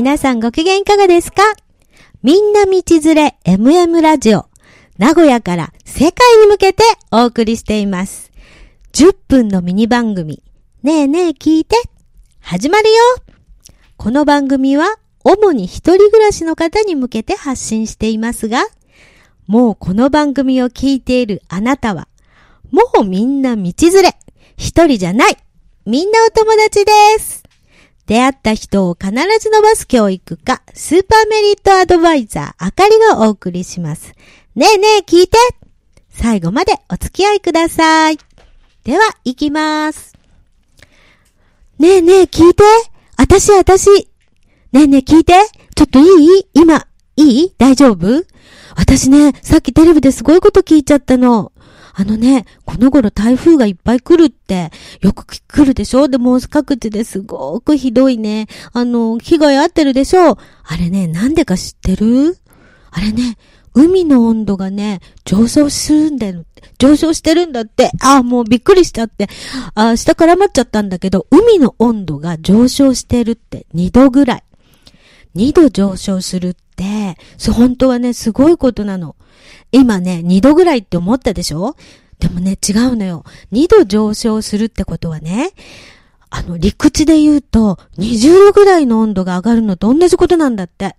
皆さんご機嫌いかがですか？みんな道連れ MM ラジオ。名古屋から世界に向けてお送りしています。10分のミニ番組。ねえねえ聞いて。始まるよこの番組は主に一人暮らしの方に向けて発信していますが、もうこの番組を聞いているあなたは、もうみんな道連れ。一人じゃない。みんなお友達です。出会った人を必ず伸ばす教育家、スーパーメリットアドバイザー、あかりがお送りします。ねえねえ聞いて最後までお付き合いください。では、行きます。ねえねえ聞いてあたしあたし。ねえねえ聞いてちょっといい？今、いい？大丈夫？私ね、さっきテレビですごいこと聞いちゃったの。あのね、この頃台風がいっぱい来るって、よく来るでしょ？でも各地ですごくひどいね。あの、被害あってるでしょ？あれね、なんでか知ってる？あれね、海の温度がね、上昇するんだよ。上昇してるんだって。ああ、もうびっくりしちゃって。ああ、下絡まっちゃったんだけど、海の温度が上昇してるって2度ぐらい。2度上昇するって、そ、本当はね、すごいことなの。今ね、2度ぐらいって思ったでしょ？でもね、違うのよ。2度上昇するってことはね、あの、陸地で言うと、20度ぐらいの温度が上がるのと同じことなんだって。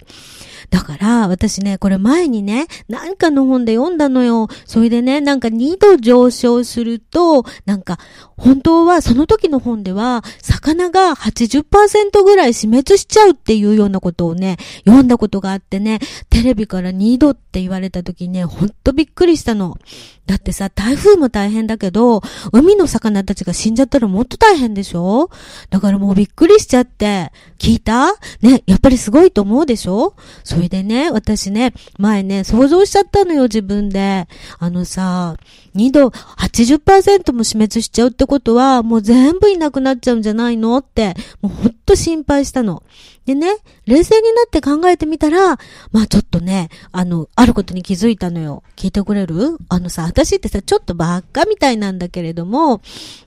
だから、私ね、これ前にね、なんかの本で読んだのよ。それでね、なんか2度上昇すると、なんか、本当はその時の本では、魚が80%ぐらい死滅しちゃうっていうようなことをね、読んだことがあってね、テレビから2度って言われた時ね、ほんとびっくりしたの。だってさ、台風も大変だけど、海の魚たちが死んじゃったらもっと大変でしょ？だからもうびっくりしちゃって、聞いた？ね、やっぱりすごいと思うでしょ？そそれでね、私ね、前ね、想像しちゃったのよ、自分で。あのさ、2度80%も死滅しちゃうってことは、もう全部いなくなっちゃうんじゃないのって、もうほんと心配したの。でね、冷静になって考えてみたら、まあちょっとね、あの、あることに気づいたのよ。聞いてくれる？あのさ、私ってさ、ちょっとばっかみたいなんだけれども、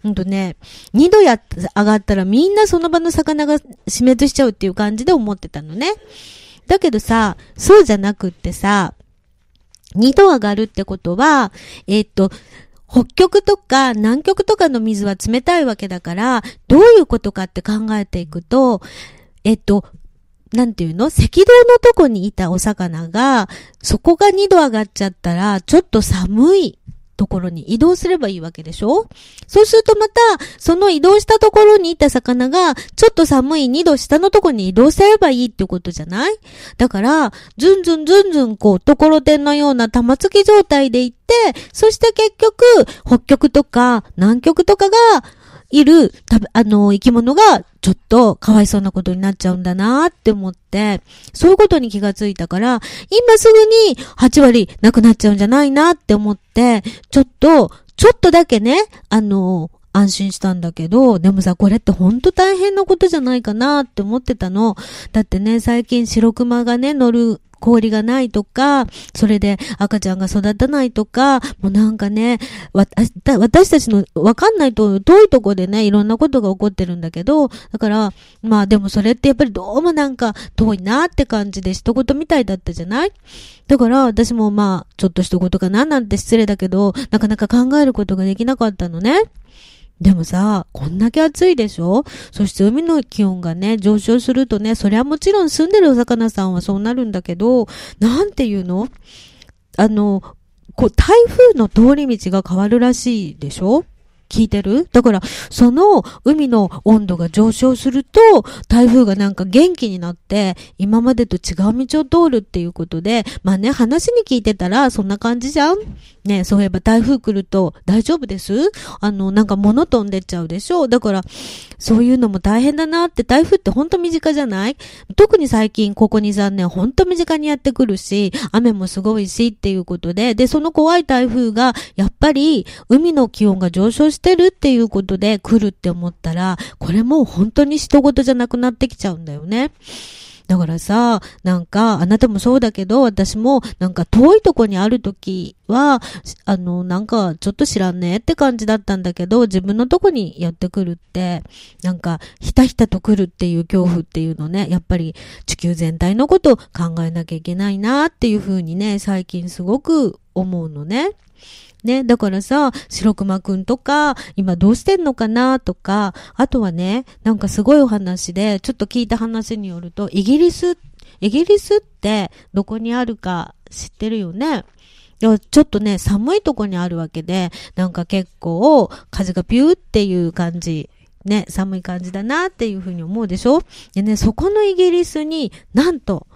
うんとね、2度や、上がったらみんなその場の魚が死滅しちゃうっていう感じで思ってたのね。だけどさ、そうじゃなくってさ、2度上がるってことは、えっと、北極とか南極とかの水は冷たいわけだから、どういうことかって考えていくと、えっと、なんていうの？赤道のとこにいたお魚が、そこが2度上がっちゃったら、ちょっと寒い。ところに移動すればいいわけでしょ？そうするとまた、その移動したところにいた魚が、ちょっと寒い2度下のところに移動すればいいってことじゃない？だから、ずんずんずんずんこう、ところてんのような玉突き状態で行って、そして結局、北極とか南極とかが、いる、たぶ、あの、生き物が、ちょっと、かわいそうなことになっちゃうんだなって思って、そういうことに気がついたから、今すぐに8割なくなっちゃうんじゃないなって思って、ちょっと、ちょっとだけね、あの、安心したんだけど、でもさ、これってほんと大変なことじゃないかなって思ってたの。だってね、最近白熊がね、乗る氷がないとか、それで赤ちゃんが育たないとか、もうなんかね、わ私たちのわかんないと遠いとこでね、いろんなことが起こってるんだけど、だから、まあでもそれってやっぱりどうもなんか遠いなって感じで一言みたいだったじゃないだから私もまあ、ちょっと一言かななんて失礼だけど、なかなか考えることができなかったのね。でもさ、こんだけ暑いでしょ？そして海の気温がね、上昇するとね、そりゃもちろん住んでるお魚さんはそうなるんだけど、なんていうの？あの、こう、台風の通り道が変わるらしいでしょ？聞いてる？だから、その海の温度が上昇すると、台風がなんか元気になって、今までと違う道を通るっていうことで、まあね、話に聞いてたら、そんな感じじゃん？ねそういえば台風来ると大丈夫です？あの、なんか物飛んでっちゃうでしょ？だから、そういうのも大変だなって、台風ってほんと身近じゃない？特に最近、ここ2、3年、ほんと身近にやってくるし、雨もすごいしっていうことで、で、その怖い台風が、やっぱり、海の気温が上昇してるっていうことで来るって思ったら、これも本当に人事じゃなくなってきちゃうんだよね。だからさ、なんか、あなたもそうだけど、私も、なんか遠いとこにあるときは、あの、なんか、ちょっと知らんねって感じだったんだけど、自分のとこにやってくるって、なんか、ひたひたと来るっていう恐怖っていうのね、やっぱり地球全体のことを考えなきゃいけないなっていうふうにね、最近すごく思うのね。ね、だからさ、白熊くんとか、今どうしてんのかなとか、あとはね、なんかすごいお話で、ちょっと聞いた話によると、イギリス、イギリスってどこにあるか知ってるよねちょっとね、寒いとこにあるわけで、なんか結構、風がピューっていう感じ。ね、寒い感じだなっていうふうに思うでしょでね、そこのイギリスになんと、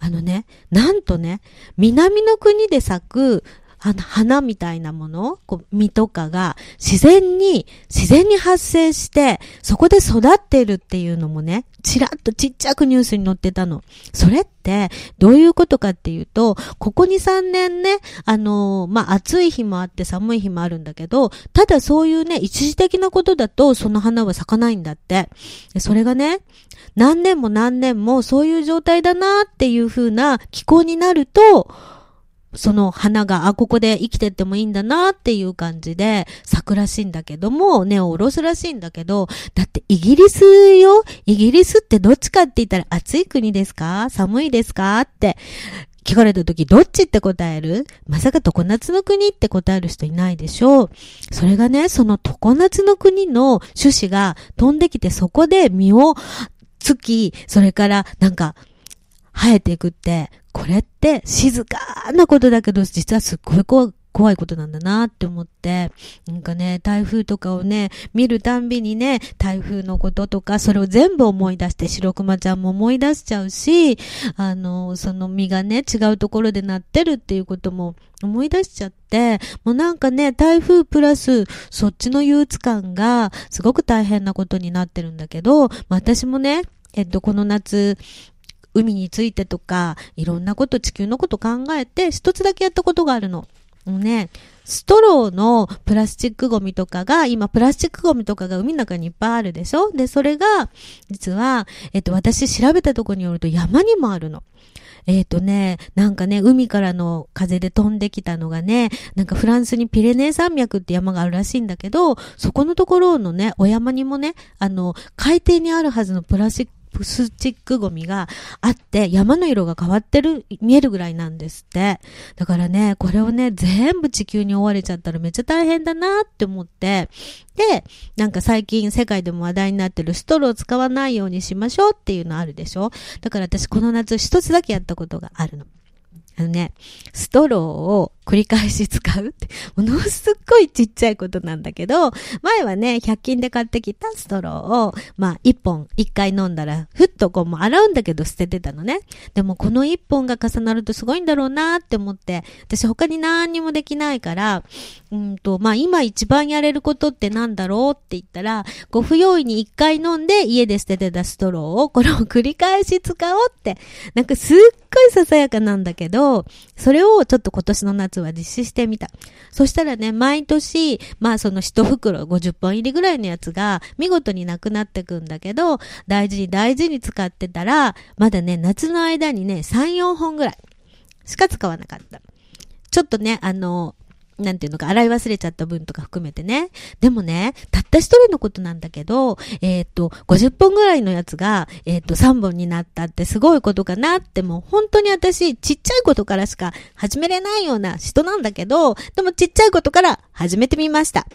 あのね、なんとね、南の国で咲くあの花みたいなもの、こう実とかが自然に、自然に発生して、そこで育ってるっていうのもね、ちらっとちっちゃくニュースに載ってたの。それって、どういうことかっていうと、ここ2、3年ね、あのー、まあ、暑い日もあって寒い日もあるんだけど、ただそういうね、一時的なことだと、その花は咲かないんだって。それがね、何年も何年もそういう状態だなっていう風な気候になると、その花が、あ、ここで生きてってもいいんだなっていう感じで咲くらしいんだけども、根を下ろすらしいんだけど、だってイギリスよ？イギリスってどっちかって言ったら暑い国ですか？寒いですか？って聞かれた時どっちって答える？まさか常夏の国って答える人いないでしょう。それがね、その常夏の国の種子が飛んできてそこで実をつき、それからなんか生えていくって、これって静かなことだけど、実はすっごい怖怖いことなんだなって思って、なんかね、台風とかをね、見るたんびにね、台風のこととか、それを全部思い出して、白熊ちゃんも思い出しちゃうし、あの、その実がね、違うところでなってるっていうことも思い出しちゃって、もうなんかね、台風プラス、そっちの憂鬱感が、すごく大変なことになってるんだけど、私もね、えっと、この夏、海についてとか、いろんなこと、地球のこと考えて、一つだけやったことがあるの。ね、ストローのプラスチックゴミとかが、今プラスチックゴミとかが海の中にいっぱいあるでしょ？で、それが、実は、えっと、私調べたところによると山にもあるの。えっ、ー、とね、なんかね、海からの風で飛んできたのがね、なんかフランスにピレネー山脈って山があるらしいんだけど、そこのところのね、お山にもね、あの、海底にあるはずのプラスチックプスチックゴミがあって、山の色が変わってる、見えるぐらいなんですって。だからね、これをね、全部地球に追われちゃったらめっちゃ大変だなって思って、で、なんか最近世界でも話題になってるストローを使わないようにしましょうっていうのあるでしょ？だから私この夏一つだけやったことがあるの。あのね、ストローを繰り返し使うって、ものすっごいちっちゃいことなんだけど、前はね、100均で買ってきたストローを、まあ、1本、1回飲んだら、ふっとこうもう洗うんだけど捨ててたのね。でもこの1本が重なるとすごいんだろうなって思って、私他に何にもできないから、うんと、まあ今一番やれることってなんだろうって言ったら、こう不用意に1回飲んで家で捨ててたストローを、これを繰り返し使おうって、なんかすっごいささやかなんだけど、それをちょっと今年の夏は実施してみた。そしたらね、毎年、まあその一袋50本入りぐらいのやつが見事になくなってくんだけど、大事に大事に使ってたら、まだね、夏の間にね、3、4本ぐらいしか使わなかった。ちょっとね、あの、なんていうのか、洗い忘れちゃった分とか含めてね。でもね、たった一人のことなんだけど、えっ、と、50本ぐらいのやつが、えっ、と、3本になったってすごいことかなってもう本当に私、ちっちゃいことからしか始めれないような人なんだけど、でもちっちゃいことから始めてみました。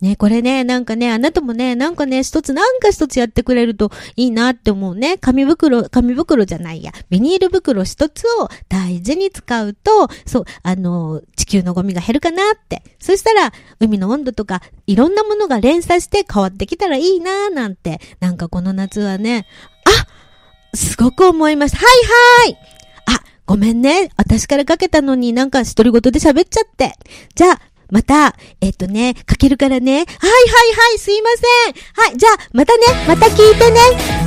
ね、これね、なんかね、あなたもね、なんかね、一つなんか一つやってくれるといいなって思うね。紙袋、紙袋じゃないや。ビニール袋一つを大事に使うと、そう、あの、地球のゴミが減るかなって。そしたら、海の温度とか、いろんなものが連鎖して変わってきたらいいなーなんて、なんかこの夏はね、あすごく思いました。はいはいあ、ごめんね。私からかけたのになんか独り言で喋っちゃって。じゃあ、また、えっとね、かけるからね。はいはいはい、すいません。はい、じゃあ、またね、また聞いてね。